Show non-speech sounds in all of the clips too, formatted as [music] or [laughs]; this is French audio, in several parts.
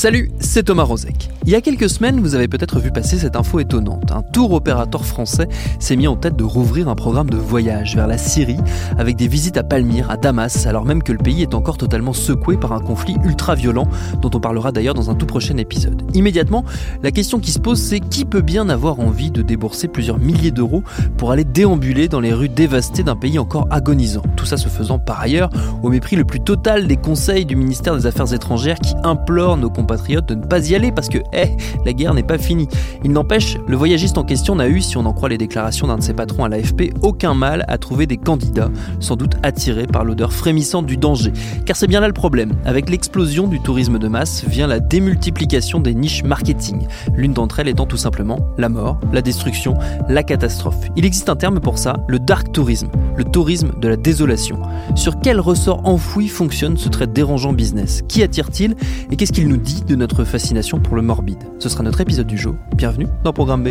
Salut, c'est Thomas Rozek. Il y a quelques semaines, vous avez peut-être vu passer cette info étonnante. Un tour opérateur français s'est mis en tête de rouvrir un programme de voyage vers la Syrie avec des visites à Palmyre, à Damas, alors même que le pays est encore totalement secoué par un conflit ultra-violent dont on parlera d'ailleurs dans un tout prochain épisode. Immédiatement, la question qui se pose c'est qui peut bien avoir envie de débourser plusieurs milliers d'euros pour aller déambuler dans les rues dévastées d'un pays encore agonisant? Tout ça se faisant par ailleurs au mépris le plus total des conseils du ministère des Affaires étrangères qui implore nos compatriotes de ne pas y aller parce que, eh, la guerre n'est pas finie. Il n'empêche, le voyagiste en question n'a eu, si on en croit les déclarations d'un de ses patrons à l'AFP, aucun mal à trouver des candidats, sans doute attirés par l'odeur frémissante du danger. Car c'est bien là le problème. Avec l'explosion du tourisme de masse vient la démultiplication des niches marketing. L'une d'entre elles étant tout simplement la mort, la destruction, la catastrophe. Il existe un terme pour ça, le dark tourisme, le tourisme de la désolation. Sur quel ressort enfoui fonctionne ce très dérangeant business? Qui attire-t-il? Et qu'est-ce qu'il nous dit? De notre fascination pour le morbide. Ce sera notre épisode du jour. Bienvenue dans Programme B.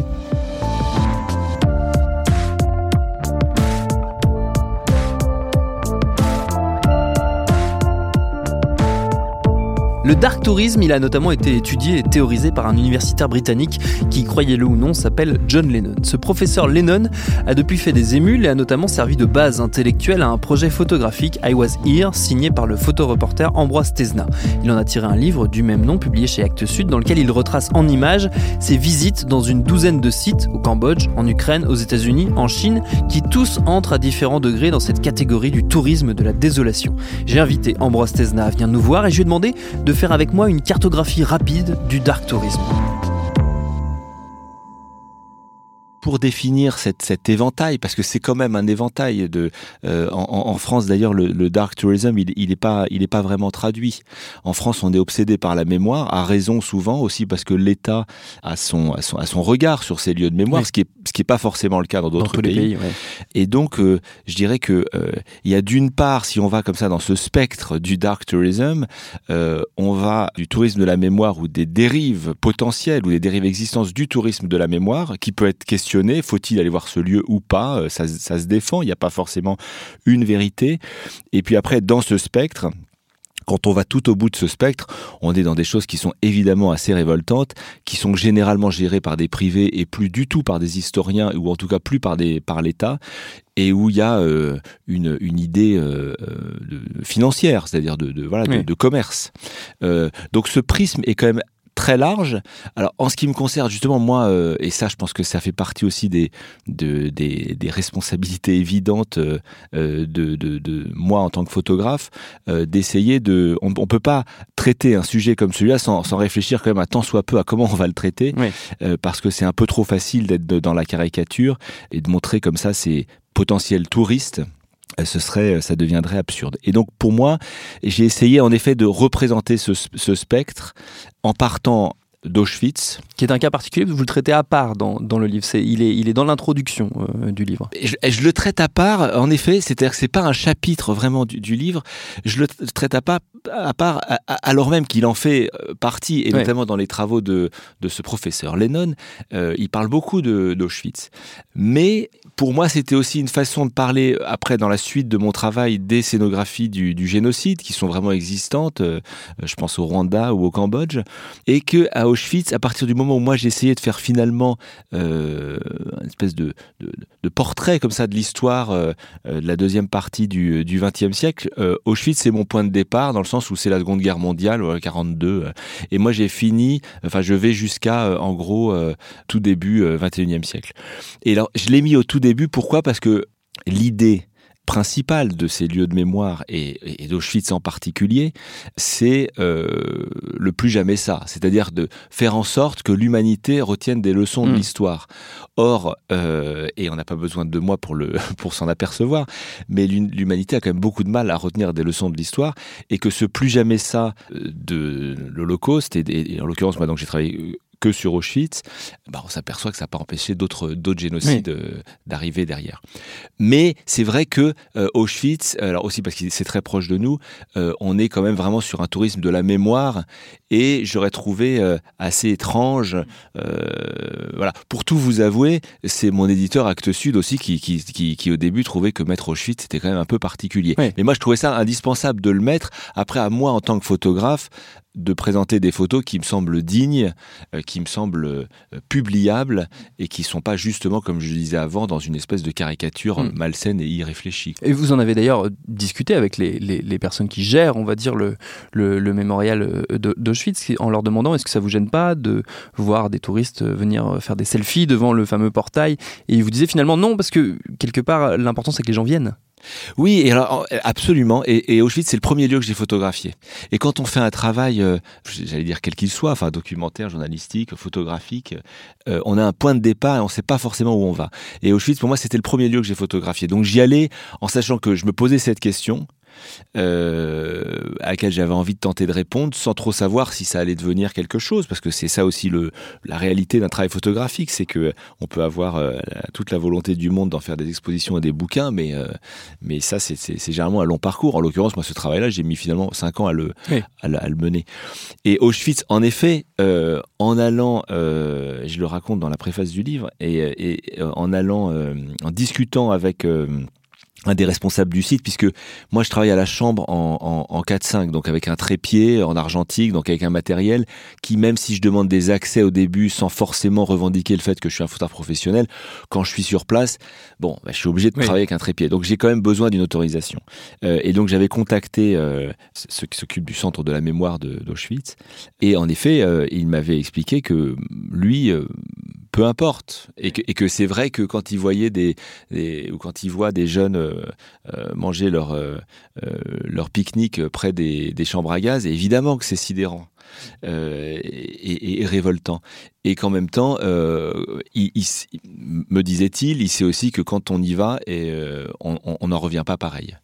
Le dark tourisme, il a notamment été étudié et théorisé par un universitaire britannique qui, croyez-le ou non, s'appelle John Lennon. Ce professeur Lennon a depuis fait des émules et a notamment servi de base intellectuelle à un projet photographique I Was Here, signé par le photoreporter Ambroise Tesna. Il en a tiré un livre du même nom publié chez Actes Sud dans lequel il retrace en images ses visites dans une douzaine de sites au Cambodge, en Ukraine, aux États-Unis, en Chine, qui tous entrent à différents degrés dans cette catégorie du tourisme de la désolation. J'ai invité Ambroise Tesna à venir nous voir et je lui ai demandé de faire avec moi une cartographie rapide du dark tourisme pour définir cette, cet éventail, parce que c'est quand même un éventail de. Euh, en, en, France d'ailleurs, le, le, dark tourism, il, il est pas, il est pas vraiment traduit. En France, on est obsédé par la mémoire, à raison souvent aussi parce que l'État a son, a son, a son regard sur ces lieux de mémoire, oui. ce qui est, ce qui est pas forcément le cas dans d'autres pays. pays ouais. Et donc, euh, je dirais que euh, il y a d'une part, si on va comme ça dans ce spectre du dark tourism, on va du tourisme de la mémoire ou des dérives potentielles ou des dérives existences du tourisme de la mémoire, qui peut être question faut-il aller voir ce lieu ou pas ça, ça se défend, il n'y a pas forcément une vérité. Et puis après, dans ce spectre, quand on va tout au bout de ce spectre, on est dans des choses qui sont évidemment assez révoltantes, qui sont généralement gérées par des privés et plus du tout par des historiens, ou en tout cas plus par, des, par l'État, et où il y a euh, une, une, idée euh, de, financière, c'est-à-dire de, de, voilà, oui. de, de commerce. Euh, donc ce prisme est quand même très large. Alors, en ce qui me concerne, justement, moi, euh, et ça, je pense que ça fait partie aussi des, de, des, des responsabilités évidentes euh, de, de, de, moi en tant que photographe, euh, d'essayer de. On ne peut pas traiter un sujet comme celui-là sans, sans, réfléchir quand même à tant soit peu à comment on va le traiter, oui. Euh, parce que c'est un peu trop facile d'être dans la caricature et de montrer comme ça ces potentiels touristes ce serait, ça deviendrait absurde. Et donc pour moi, j'ai essayé en effet de représenter ce, ce spectre en partant d'Auschwitz. Qui est un cas particulier, vous le traitez à part dans, dans le livre. C'est, il, est, il est dans l'introduction euh, du livre. Je, le traite à part, en effet, c'est-à-dire que c'est pas un chapitre vraiment du, du, livre. Je le traite à part, à part à, alors même qu'il en fait euh, partie, et ouais. notamment dans les travaux de, de ce professeur Lennon. Euh, il parle beaucoup de, d'Auschwitz. Mais pour moi, c'était aussi une façon de parler, après, dans la suite de mon travail, des scénographies du, génocide, qui sont vraiment existantes. Euh, je pense au Rwanda ou au Cambodge. Et que à Auschwitz, à partir du moment où moi essayé de faire finalement euh, une espèce de, portrait comme ça de l'histoire euh, de la deuxième partie du XXe siècle, euh, Auschwitz c'est mon point de départ dans le sens où c'est la Seconde Guerre mondiale, euh, 42, et moi j'ai fini, enfin je vais jusqu'à euh, en gros tout début XXIe siècle. Et alors je l'ai mis au tout début, pourquoi? Parce que l'idée principal de ces lieux de mémoire et, et d'Auschwitz en particulier, c'est euh, le plus jamais ça, c'est-à-dire de faire en sorte que l'humanité retienne des leçons de Mm. l'histoire. Or, euh, et on n'a pas besoin de moi pour le [laughs] pour s'en apercevoir, mais l'hum- l'humanité a quand même beaucoup de mal à retenir des leçons de l'histoire et que ce plus jamais ça euh, de l'Holocauste et, et- en l'occurrence moi donc j'ai travaillé que sur Auschwitz, bah, on s'aperçoit que ça n'a pas empêché d'autres d'autres génocides euh, d'arriver derrière. Mais c'est vrai que euh, Auschwitz, alors aussi parce que c'est très proche de nous, euh, on est quand même vraiment sur un tourisme de la mémoire et j'aurais trouvé euh, assez étrange. voilà, pour tout vous avouer, c'est mon éditeur Actes Sud aussi qui, qui, qui, qui, au début trouvait que mettre Auschwitz c'était quand même un peu particulier. Oui. Mais moi je trouvais ça indispensable de le mettre. Après à moi en tant que photographe de présenter des photos qui me semblent dignes, euh, qui me semblent euh, publiables et qui sont pas justement, comme je le disais avant, dans une espèce de caricature Mm. malsaine et irréfléchie. Et vous en avez d'ailleurs euh, discuté avec les, les- les personnes qui gèrent, on va dire, le, le, le mémorial de- d'Auschwitz, en leur demandant est-ce que ça vous gêne pas de voir des touristes venir faire des selfies devant le fameux portail? Et ils vous disaient finalement non, parce que quelque part, l'important c'est que les gens viennent. Oui, alors absolument. Et, et Auschwitz, c'est le premier lieu que j'ai photographié. Et quand on fait un travail, euh, j'allais dire quel qu'il soit, enfin documentaire, journalistique, photographique, euh, on a un point de départ et on ne sait pas forcément où on va. Et Auschwitz, pour moi, c'était le premier lieu que j'ai photographié. Donc j'y allais en sachant que je me posais cette question. Euh, à laquelle j'avais envie de tenter de répondre sans trop savoir si ça allait devenir quelque chose parce que c'est ça aussi le la réalité d'un travail photographique c'est que on peut avoir euh, toute la volonté du monde d'en faire des expositions et des bouquins mais euh, mais ça c'est c'est- c'est généralement un long parcours en l'occurrence moi ce travail là j'ai mis finalement cinq ans à le Oui. à, le- à le mener et Auschwitz en effet euh, en allant euh, je le raconte dans la préface du livre et, et, euh, en allant euh, en discutant avec euh, un des responsables du site, puisque moi je travaille à la chambre en, en, en 4-5, donc avec un trépied en argentique, donc avec un matériel qui, même si je demande des accès au début sans forcément revendiquer le fait que je suis un photographe professionnel, quand je suis sur place, bon, bah, je suis obligé de Oui. travailler avec un trépied. Donc j'ai quand même besoin d'une autorisation. Euh, et donc j'avais contacté euh, ceux qui s'occupent du centre de la mémoire d'Auschwitz, et en effet, euh, il m'avait expliqué que lui, peu importe, et que, c'est vrai que quand il voyait des, ou quand il voit des jeunes euh, euh, manger leur, euh, leur pique-nique près des, des chambres à gaz, évidemment que c'est sidérant. et, révoltant. Et qu'en même temps, me disait-il, il sait aussi que quand on y va, et, on n'en revient pas pareil.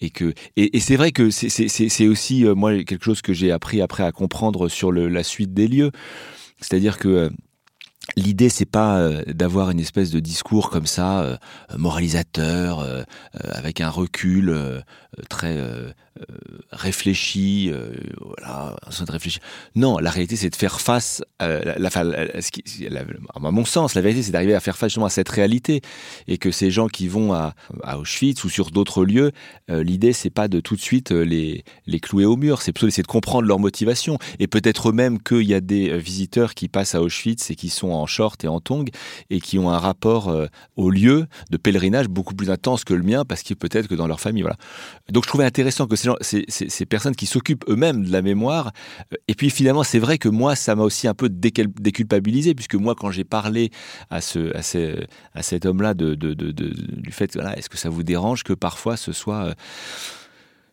Et, que, et, c'est vrai que c'est- aussi, moi, quelque chose que j'ai appris après à comprendre sur la suite des lieux. C'est-à-dire que L'idée, c'est pas euh, d'avoir une espèce de discours comme ça, euh, moralisateur, euh, avec un recul très réfléchi, voilà, de. Non, la réalité, c'est de faire face à, à mon sens, la vérité, c'est d'arriver à faire face justement à cette réalité, et que ces gens qui vont à, Auschwitz ou sur d'autres lieux, l'idée, c'est pas de tout de suite les, les clouer au mur, c'est plutôt d'essayer de comprendre leur motivation, et peut-être même qu'il y a des visiteurs qui passent à Auschwitz et qui sont en short et en tongs, et qui ont un rapport euh, au lieu de pèlerinage beaucoup plus intense que le mien, parce que peut-être que dans leur famille, voilà. Donc je trouvais intéressant que ces, ces, personnes qui s'occupent eux-mêmes de la mémoire, euh, et puis finalement c'est vrai que moi ça m'a aussi un peu déculpabilisé, puisque moi quand j'ai parlé à, ce, à, ce- à cet homme-là de- de- de- du fait, voilà, est-ce que ça vous dérange que parfois ce soit... euh,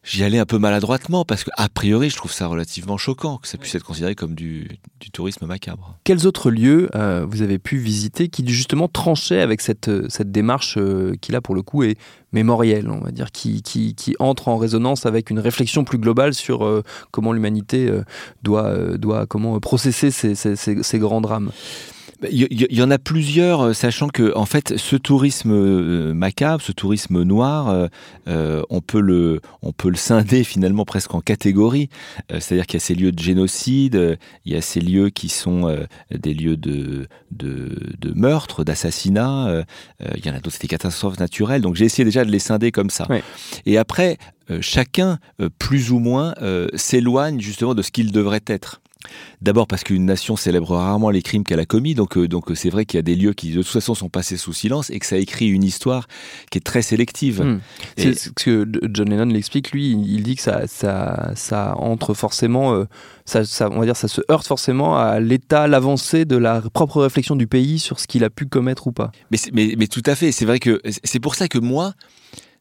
J'y allais un peu maladroitement parce que a priori je trouve ça relativement choquant que ça puisse être considéré comme du, du tourisme macabre. Quels autres lieux euh, vous avez pu visiter qui justement tranchaient avec cette, euh, cette démarche euh, qui là pour le coup est mémorielle, on va dire, qui, qui, qui entre en résonance avec une réflexion plus globale sur euh, comment l'humanité euh, doit, euh, doit comment processer ces, ces- ces- ces grands drames? Il y, il y en a plusieurs, euh, sachant que en fait, ce tourisme euh, macabre, ce tourisme noir, euh, on peut le, on peut le scinder [laughs] finalement presque en catégories. Euh, C'est-à-dire qu'il y a ces lieux de génocide, euh, il y a ces lieux qui sont des lieux de, de, de meurtre, d'assassinat. il y en a d'autres, c'est des catastrophes naturelles. Donc j'ai essayé déjà de les scinder comme ça. Ouais. Et après, chacun, plus ou moins, s'éloigne justement de ce qu'il devrait être. D'abord parce qu'une nation célèbre rarement les crimes qu'elle a commis, donc euh, donc euh, c'est vrai qu'il y a des lieux qui de toute façon sont passés sous silence et que ça écrit une histoire qui est très sélective. Hmm. C'est ce que John Lennon l'explique, lui, il dit que ça, ça, ça entre forcément, euh, ça, ça- on va dire, ça se heurte forcément à l'état, l'avancée de la propre réflexion du pays sur ce qu'il a pu commettre ou pas. Mais, mais mais tout à fait, c'est vrai que c'est pour ça que moi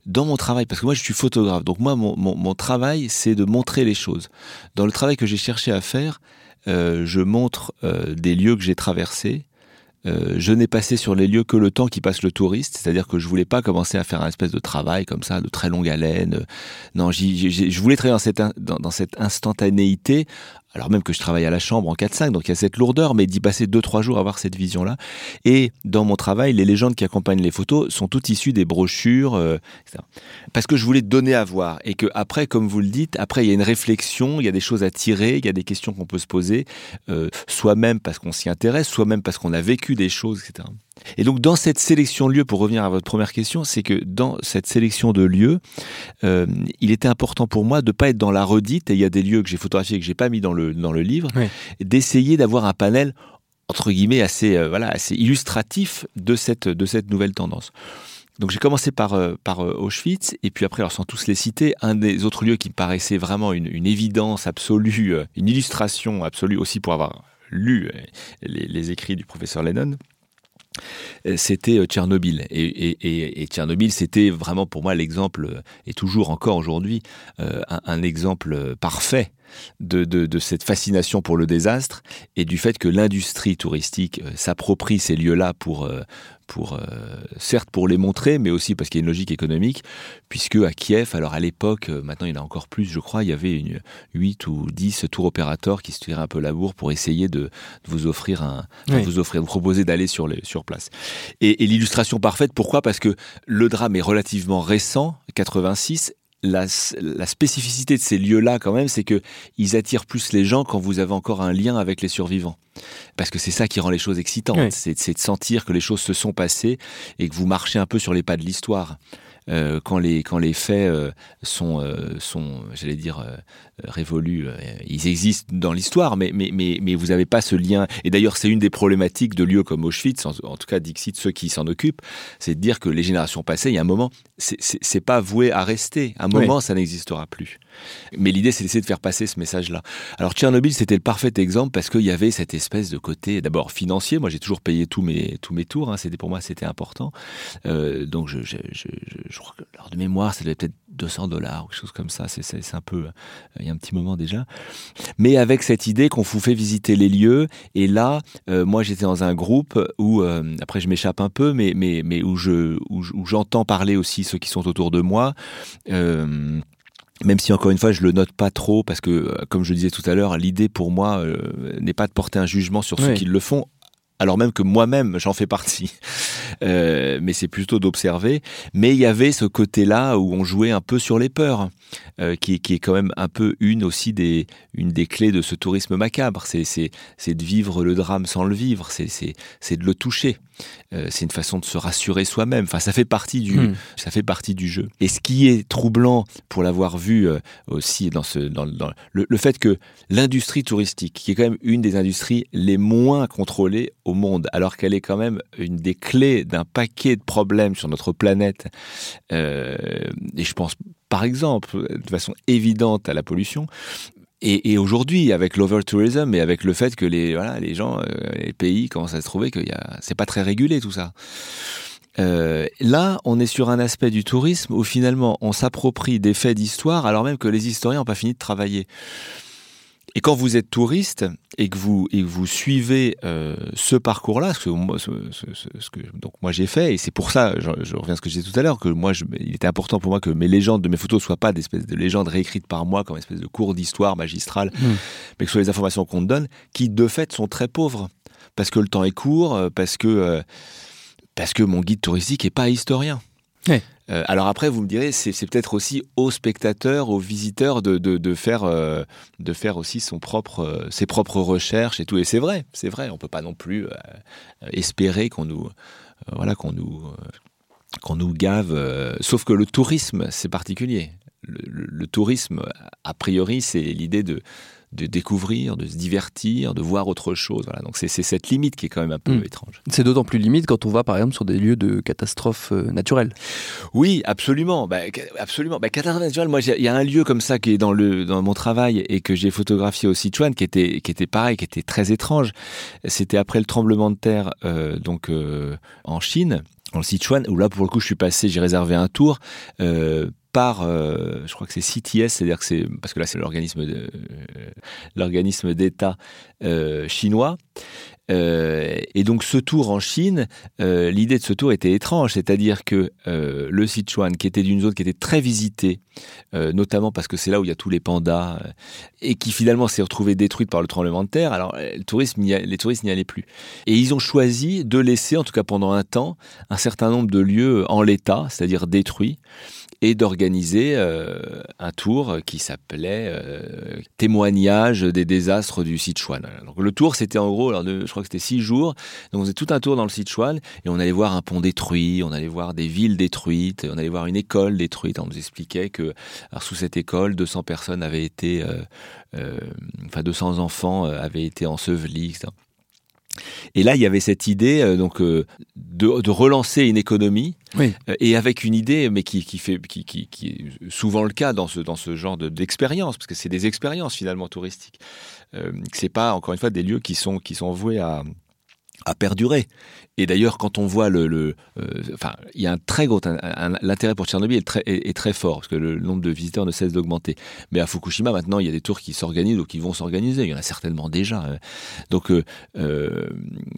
dans mon travail, parce que moi je suis photographe, donc moi mon, mon, travail c'est de montrer les choses. Dans le travail que j'ai cherché à faire, euh, je montre euh, des lieux que j'ai traversés, euh, je n'ai passé sur les lieux que le temps qui passe le touriste, c'est-à-dire que je voulais pas commencer à faire un espèce de travail comme ça, de très longue haleine. Non, je voulais travailler cette, dans cette instantanéité alors même que je travaille à la chambre en 4-5, donc il y a cette lourdeur, mais d'y passer 2-3 jours à avoir cette vision-là. Et dans mon travail, les légendes qui accompagnent les photos sont toutes issues des brochures, euh, etc. Parce que je voulais donner à voir, et que après, comme vous le dites, après il y a une réflexion, il y a des choses à tirer, il y a des questions qu'on peut se poser, euh, soit-même parce qu'on s'y intéresse, soit-même parce qu'on a vécu des choses, etc. Et donc dans cette sélection de lieux, pour revenir à votre première question, c'est que dans cette sélection de lieux, euh, il était important pour moi de pas être dans la redite. Et il y a des lieux que j'ai photographiés et que j'ai pas mis dans le dans le livre, d'essayer d'avoir un panel entre guillemets assez euh, voilà assez illustratif de cette de cette nouvelle tendance. Donc j'ai commencé par, euh, par Auschwitz, et puis après, alors sans tous les citer, un des autres lieux qui me paraissait vraiment une, une évidence absolue, une illustration absolue aussi pour avoir lu les, les écrits du professeur Lennon, c'était euh, Tchernobyl. Et, Tchernobyl, c'était vraiment pour moi l'exemple, et toujours encore aujourd'hui, euh, un, exemple parfait de, cette fascination pour le désastre et du fait que l'industrie touristique s'approprie ces lieux-là pour, pour euh, certes pour les montrer, mais aussi parce qu'il y a une logique économique, puisque à Kiev, alors à l'époque, euh, maintenant il y en a encore plus, je crois, il y avait une 8 ou 10 tours opérateurs qui se tiraient un peu la bourre pour essayer de, vous offrir un, vous offrir, de proposer d'aller sur, les, sur place. Et, et l'illustration parfaite, pourquoi? Parce que le drame est relativement récent, 86, la, spécificité de ces lieux-là, quand même, c'est que ils attirent plus les gens quand vous avez encore un lien avec les survivants. Parce que c'est ça qui rend les choses excitantes, c'est de sentir que les choses se sont passées et que vous marchez un peu sur les pas de l'histoire. Euh, quand les quand les faits euh, sont euh, sont j'allais dire révolus ils existent dans l'histoire mais mais mais mais vous n'avez pas ce lien. Et d'ailleurs c'est une des problématiques de lieux comme Auschwitz en, tout cas Dixit ceux qui s'en occupent c'est de dire que les générations passées il y a un moment c'est pas voué à rester. À un moment ça n'existera plus mais l'idée c'est d'essayer de faire passer ce message là alors Tchernobyl c'était le parfait exemple parce qu'il y avait cette espèce de côté d'abord financier moi j'ai toujours payé tous mes tous mes tours hein, c'était pour moi c'était important donc je, je, je, je crois que de mémoire, ça devait peut-être 200 dollars ou quelque chose comme ça. C'est un peu, euh, il y a un petit moment déjà. Mais avec cette idée qu'on vous fait visiter les lieux. Et là, euh, moi, j'étais dans un groupe où, euh, après, je m'échappe un peu, mais, mais, mais où je, où, j'entends parler aussi ceux qui sont autour de moi. Même si encore une fois je le note pas trop parce que comme je le disais tout à l'heure l'idée pour moi n'est pas de porter un jugement sur ceux qui le font alors même que moi-même j'en fais partie. [laughs] Euh, mais c'est plutôt d'observer. Mais il y avait ce côté-là où on jouait un peu sur les peurs, euh, qui, qui, est quand même un peu une aussi des, une des clés de ce tourisme macabre. C'est, de vivre le drame sans le vivre, c'est, de le toucher. Euh, c'est une façon de se rassurer soi-même. Enfin, ça fait partie du, hmm. ça fait partie du jeu. Et ce qui est troublant, pour l'avoir vu euh, aussi dans ce, dans, dans le, le, fait que l'industrie touristique, qui est quand même une des industries les moins contrôlées au monde, alors qu'elle est quand même une des clés d'un paquet de problèmes sur notre planète. Euh, et je pense par exemple, de façon évidente à la pollution, et, aujourd'hui, avec l'overtourism et avec le fait que les, voilà, les gens, euh, les pays commencent à se trouver que c'est pas très régulé tout ça. Euh, là, on est sur un aspect du tourisme où finalement on s'approprie des faits d'histoire alors même que les historiens n'ont pas fini de travailler. Et quand vous êtes touriste et que vous, et vous suivez euh, ce parcours-là, ce, ce, ce, que donc moi j'ai fait, et c'est pour ça, je, je, reviens à ce que je disais tout à l'heure, que moi, je, il était important pour moi que mes légendes de mes photos soient pas des espèces de légendes réécrites par moi comme une espèce de cours d'histoire magistrale, mmh. mais que ce soit les informations qu'on donne, qui de fait sont très pauvres, parce que le temps est court, euh, parce que, euh, parce que mon guide touristique est pas historien. Euh, alors après, vous me direz, c'est peut-être aussi aux spectateurs, aux visiteurs de, de, faire, euh, de faire aussi euh, ses propres recherches et tout. Et c'est vrai, c'est vrai. On peut pas non plus espérer qu'on nous, voilà, qu'on nous, qu'on nous gave. sauf que le tourisme, c'est particulier. le, tourisme, a priori, c'est l'idée de de découvrir, de se divertir, de voir autre chose. Voilà. Donc c'est cette limite qui est quand même un peu hmm. étrange. C'est d'autant plus limite quand on va par exemple sur des lieux de catastrophes euh, naturelles. Oui, absolument. Bah, absolument. Bah, catastrophe naturelle, moi il y a un lieu comme ça qui est dans, le, dans mon travail et que j'ai photographié au Sichuan qui était, qui était pareil, qui était très étrange. C'était après le tremblement de terre euh, donc euh, en Chine le Sichuan, où là pour le coup je suis passé, j'ai réservé un tour euh, euh, je crois que c'est CTS, c'est-à-dire que c'est parce que là c'est l'organisme de, l'organisme d'État chinois. et donc ce tour en Chine, l'idée de ce tour était étrange, c'est-à-dire que le Sichuan, qui était d'une zone qui était très visitée, notamment parce que c'est là où il y a tous les pandas, et qui finalement s'est retrouvé détruite par le tremblement de terre, alors les touristes n'y allaient plus. Et ils ont choisi de laisser, en tout cas pendant un temps, un certain nombre de lieux en l'état, c'est-à-dire détruits, et d'organiser euh, un tour qui s'appelait euh, Témoignage des désastres du Sichuan. Donc le tour, c'était en gros, alors je crois que c'était six jours. Donc on faisait tout un tour dans le Sichuan et on allait voir un pont détruit, on allait voir des villes détruites, on allait voir une école détruite. On nous expliquait que sous cette école, 200 personnes avaient été, euh, enfin 200 enfants avaient été ensevelis, etc. Et là, il y avait cette idée euh, donc euh, de, relancer une économie euh, et avec une idée, mais qui, fait, qui, est souvent le cas dans ce, dans ce genre d'expérience, parce que c'est des expériences finalement touristiques. c'est pas encore une fois des lieux qui sont qui sont voués à à perdurer. Et d'ailleurs, quand on voit le, euh, enfin, il y a un très gros, l'intérêt pour Tchernobyl est très, est, très fort parce que le nombre de visiteurs ne cesse d'augmenter. Mais à Fukushima, maintenant, il y a des tours qui s'organisent ou qui vont s'organiser. Il y en a certainement déjà. Hein. Donc, euh, euh,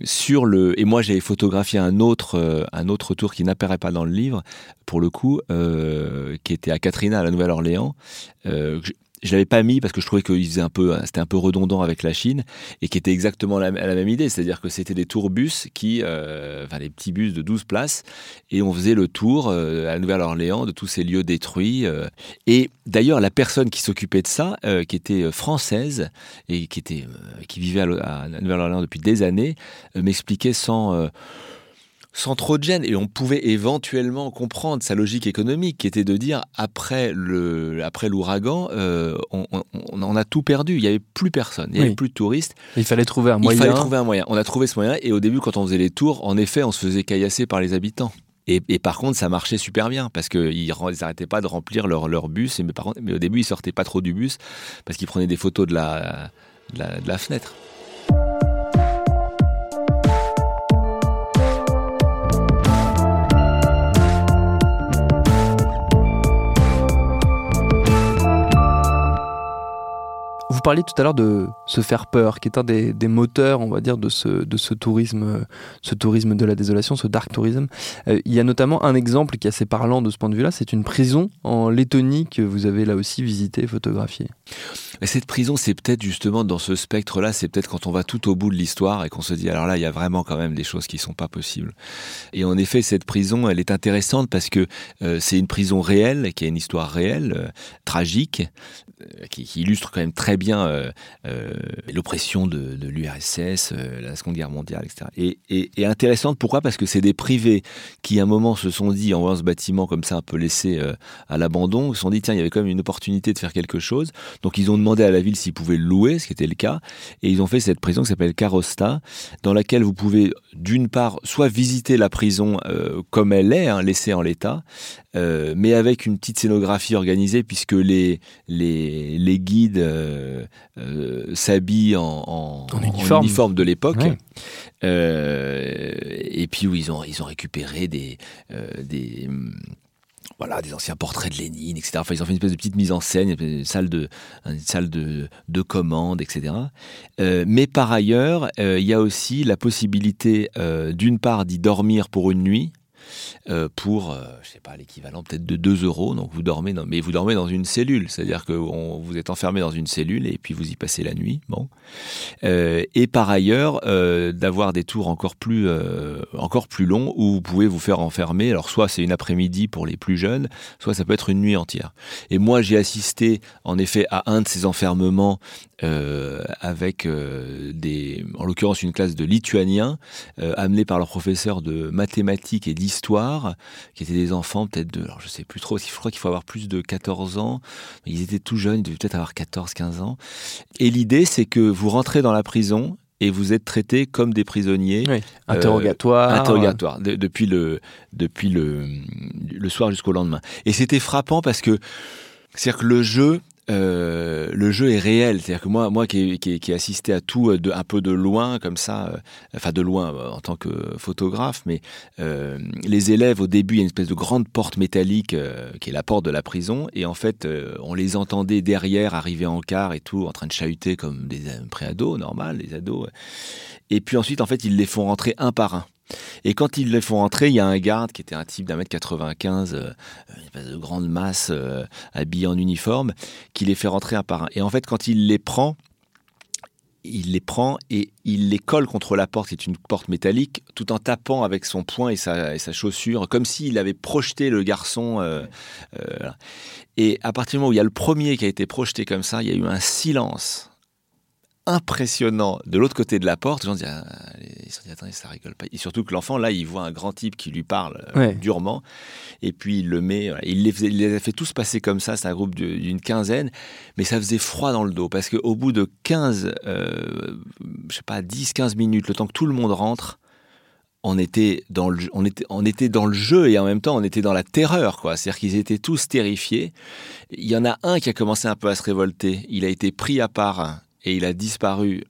sur le, et moi, j'ai photographié un autre, un autre tour qui n'apparaît pas dans le livre, pour le coup, qui était à Katrina, à la Nouvelle-Orléans je l'avais pas mis parce que je trouvais qu'il faisait un peu, c'était un peu redondant avec la Chine et qui était exactement la, la même idée, c'est-à-dire que c'était des tourbus qui, euh, enfin des petits bus de 12 places et on faisait le tour euh, à Nouvelle-Orléans de tous ces lieux détruits. Euh. et d'ailleurs, la personne qui s'occupait de ça, qui était française et qui était, qui vivait à, à Nouvelle-Orléans depuis des années, m'expliquait sans sans trop de gêne. Et on pouvait éventuellement comprendre sa logique économique, qui était de dire après le après l'ouragan, euh, on, on, a tout perdu. Il n'y avait plus personne, il n'y avait plus de touristes. Il fallait trouver un moyen. Il fallait trouver un moyen. On a trouvé ce moyen. Et au début, quand on faisait les tours, en effet, on se faisait caillasser par les habitants. Et, et, par contre, ça marchait super bien parce qu'ils n'arrêtaient pas de remplir leur, leur bus. Et mais, par contre, mais au début, ils sortaient pas trop du bus parce qu'ils prenaient des photos de la, de la, de la fenêtre. Vous parliez tout à l'heure de se faire peur, qui est un des, moteurs, on va dire, de ce, tourisme, de la désolation, ce dark tourism. Euh, il y a notamment un exemple qui est assez parlant de ce point de vue-là, c'est une prison en Lettonie que vous avez là aussi visité, photographié. Cette prison, c'est peut-être justement dans ce spectre-là, c'est peut-être quand on va tout au bout de l'histoire et qu'on se dit, alors là, il y a vraiment quand même des choses qui sont pas possibles. Et en effet, cette prison, elle est intéressante parce que euh, c'est une prison réelle, qui a une histoire réelle, euh, tragique, qui, qui, illustre quand même très bien euh, euh, l'oppression de, l'URSS, euh, la Seconde Guerre mondiale, etc. Et, et, intéressante, pourquoi? Parce que c'est des privés qui, à un moment, se sont dit, en voyant ce bâtiment comme ça, un peu laissé à l'abandon, se sont dit, tiens, il y avait quand même une opportunité de faire quelque chose. Donc, ils ont demandé à la ville s'ils pouvaient le louer, ce qui était le cas. Et ils ont fait cette prison qui s'appelle Carosta, dans laquelle vous pouvez, d'une part, soit visiter la prison comme elle est, hein, laissée en l'état, mais avec une petite scénographie organisée, puisque les, guides euh, s'habillent en, uniforme. de l'époque. Euh, et puis où ils ont, ils ont récupéré des, euh, des voilà, des anciens portraits de Lénine, etc. Enfin, ils ont fait une espèce de petite mise en scène, une salle de, une salle de, de commande, etc. mais par ailleurs, il y a aussi la possibilité, d'une part, d'y dormir pour une nuit, euh, pour, euh, je sais pas, l'équivalent peut-être de 2 euros. Donc vous dormez, mais vous dormez dans une cellule, c'est-à-dire que vous êtes enfermé dans une cellule et puis vous y passez la nuit. Bon. Euh, et par ailleurs, d'avoir des tours encore plus, encore plus longs où vous pouvez vous faire enfermer. Alors soit c'est une après-midi pour les plus jeunes, soit ça peut être une nuit entière. Et moi j'ai assisté en effet à un de ces enfermements euh, avec euh, des, en l'occurrence une classe de lituaniens euh, amenés par leur professeur de mathématiques et d'histoire, qui étaient des enfants peut-être de, alors je sais plus trop, je crois qu'il faut avoir plus de 14 ans, mais ils étaient tout jeunes, ils devaient peut-être avoir 14, 15 ans. Et l'idée, c'est que vous rentrez dans la prison et vous êtes traités comme des prisonniers. Oui. Interrogatoire. interrogatoire, depuis, le, depuis le, le soir jusqu'au lendemain. Et c'était frappant parce que, c'est-à-dire que le jeu euh, le jeu est réel. C'est-à-dire que moi, moi qui ai, assisté à tout de, un peu de loin, comme ça, enfin de loin en tant que photographe, mais les élèves, au début, il y a une espèce de grande porte métallique qui est la porte de la prison, et en fait, on les entendait derrière arriver en car et tout, en train de chahuter comme des préados, normal, des ados. Et puis ensuite, en fait, ils les font rentrer un par un. Et quand ils les font rentrer, il y a un garde qui était un type d'un mètre 95, euh, de grande masse, euh, habillé en uniforme, qui les fait rentrer un par un. Et en fait, quand il les prend, il les prend et il les colle contre la porte, qui est une porte métallique, tout en tapant avec son poing et sa, chaussure, comme s'il avait projeté le garçon. Euh, et à partir du moment où il y a le premier qui a été projeté comme ça, il y a eu un silence impressionnant de l'autre côté de la porte. Les gens disent, ah, ils se disent attendez, ça rigole pas. Et surtout que l'enfant, là, il voit un grand type qui lui parle euh, durement. Et puis il le met. Il, les les a fait tous passer comme ça. C'est un groupe d'une quinzaine. Mais ça faisait froid dans le dos. Parce qu'au bout de 15, euh, je sais pas, 10, 15 minutes, le temps que tout le monde rentre, on était dans le, on était, on était dans le jeu et en même temps on était dans la terreur, quoi. C'est-à-dire qu'ils étaient tous terrifiés. Il y en a un qui a commencé un peu à se révolter. Il a été pris à part et il a disparu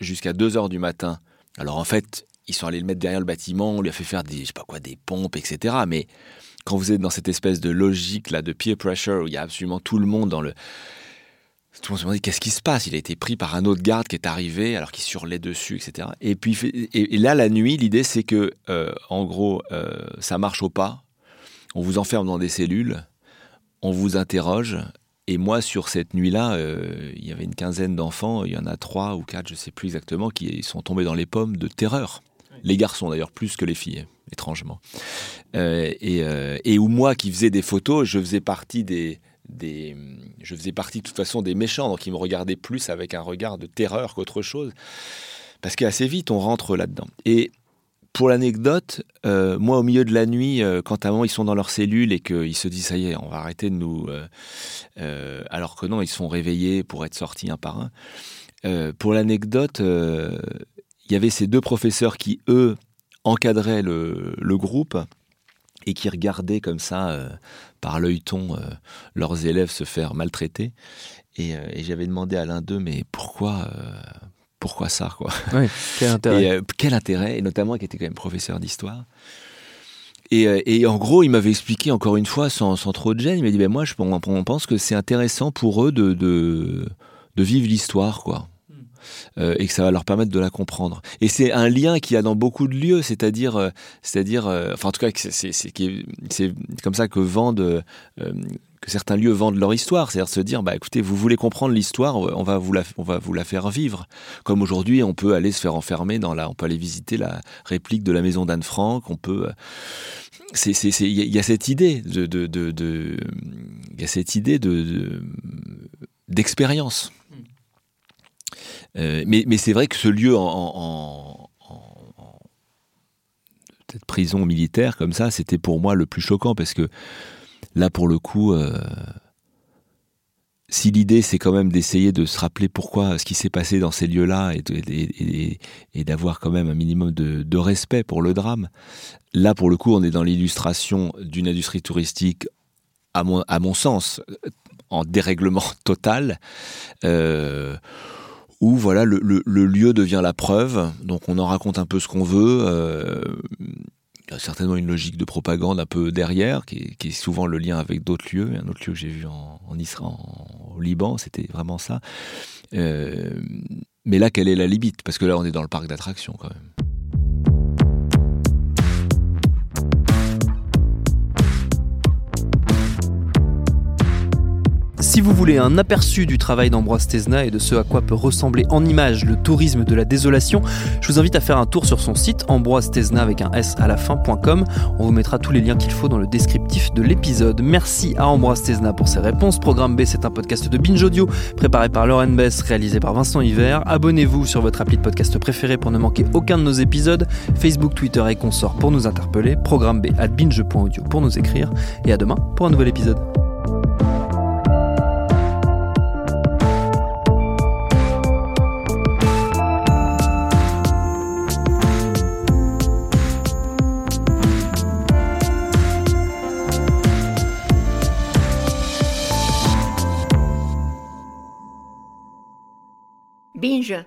jusqu'à 2 heures du matin. Alors en fait, ils sont allés le mettre derrière le bâtiment, on lui a fait faire des, je sais pas quoi, des pompes, etc. Mais quand vous êtes dans cette espèce de logique là de peer pressure où il y a absolument tout le monde dans le tout le monde se demande qu'est-ce qui se passe? Il a été pris par un autre garde qui est arrivé alors qu'il surlait dessus, etc. Et puis et, là la nuit, l'idée c'est que euh, en gros euh, ça marche au pas. On vous enferme dans des cellules, on vous interroge et moi, sur cette nuit-là, euh, il y avait une quinzaine d'enfants, il y en a trois ou quatre, je ne sais plus exactement, qui sont tombés dans les pommes de terreur. Les garçons d'ailleurs, plus que les filles, étrangement. Euh, euh, et, où moi, qui faisais des photos, je faisais partie des, des, je faisais partie de toute façon des méchants, donc ils me regardaient plus avec un regard de terreur qu'autre chose. Parce qu'assez vite, on rentre là-dedans. Et pour l'anecdote, euh, moi, au milieu de la nuit, euh, quand moment ils sont dans leur cellule et qu'ils se disent ça y est, on va arrêter de nous. Euh, alors que non, ils sont réveillés pour être sortis un par un. pour l'anecdote, il y avait ces deux professeurs qui, eux, encadraient le, groupe et qui regardaient comme ça, par l'œilleton, leurs élèves se faire maltraiter. Et, et j'avais demandé à l'un d'eux, mais pourquoi pourquoi ça quoi quel intérêt et, euh, quel intérêt et notamment qui était quand même professeur d'histoire et, euh, et, en gros il m'avait expliqué encore une fois sans, sans trop de gêne il m'a dit ben moi je, on, pense que c'est intéressant pour eux de, de, de vivre l'histoire quoi hmm. euh, et que ça va leur permettre de la comprendre. Et c'est un lien qu'il y a dans beaucoup de lieux, c'est-à-dire, c'est-à-dire, enfin en tout cas, c'est comme ça que vendent que certains lieux vendent leur histoire, c'est-à-dire se dire, bah écoutez, vous voulez comprendre l'histoire, on va vous la, on va vous la faire vivre. Comme aujourd'hui, on peut aller se faire enfermer dans la, on peut aller visiter la réplique de la maison d'Anne Frank, on peut, c'est, c'est, il y, a cette idée de, de, de, y a cette idée de, d'expérience. Euh, mais, mais c'est vrai que ce lieu en, en, prison militaire comme ça, c'était pour moi le plus choquant parce que Là, pour le coup, euh, si l'idée c'est quand même d'essayer de se rappeler pourquoi ce qui s'est passé dans ces lieux-là et, d'avoir quand même un minimum de, respect pour le drame, là pour le coup on est dans l'illustration d'une industrie touristique à mon, sens en dérèglement [laughs] total. Euh, où voilà le, lieu devient la preuve, donc on en raconte un peu ce qu'on veut. Euh, certainement une logique de propagande un peu derrière, qui est, souvent le lien avec d'autres lieux. Un autre lieu que j'ai vu en, Israël, au Liban, c'était vraiment ça. Euh, mais là, quelle est la limite? Parce que là, on est dans le parc d'attractions quand même. Si vous voulez un aperçu du travail d'Ambroise Tesna et de ce à quoi peut ressembler en image le tourisme de la désolation, je vous invite à faire un tour sur son site ambroise tesna avec un s à la fin.com. On vous mettra tous les liens qu'il faut dans le descriptif de l'épisode. Merci à Ambroise Tesna pour ses réponses. Programme B, c'est un podcast de Binge Audio préparé par Lauren Bess, réalisé par Vincent Hiver. Abonnez-vous sur votre appli de podcast préféré pour ne manquer aucun de nos épisodes. Facebook, Twitter et consorts pour nous interpeller. Programme B at binge.audio pour nous écrire. Et à demain pour un nouvel épisode. Binge